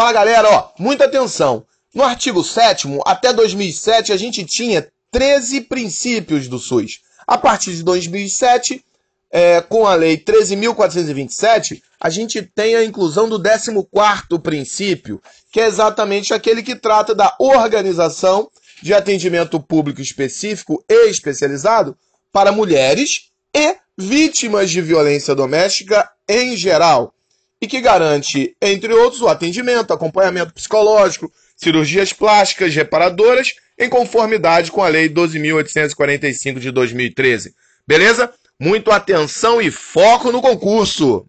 Fala galera, ó, muita atenção. No artigo 7 até 2007 a gente tinha 13 princípios do SUS. A partir de 2007, é, com a lei 13.427, a gente tem a inclusão do 14º princípio, que é exatamente aquele que trata da organização de atendimento público específico e especializado para mulheres e vítimas de violência doméstica em geral, e que garante, entre outros, o atendimento, acompanhamento psicológico, cirurgias plásticas reparadoras, em conformidade com a Lei 12.845 de 2013. Beleza? Muito atenção e foco no concurso!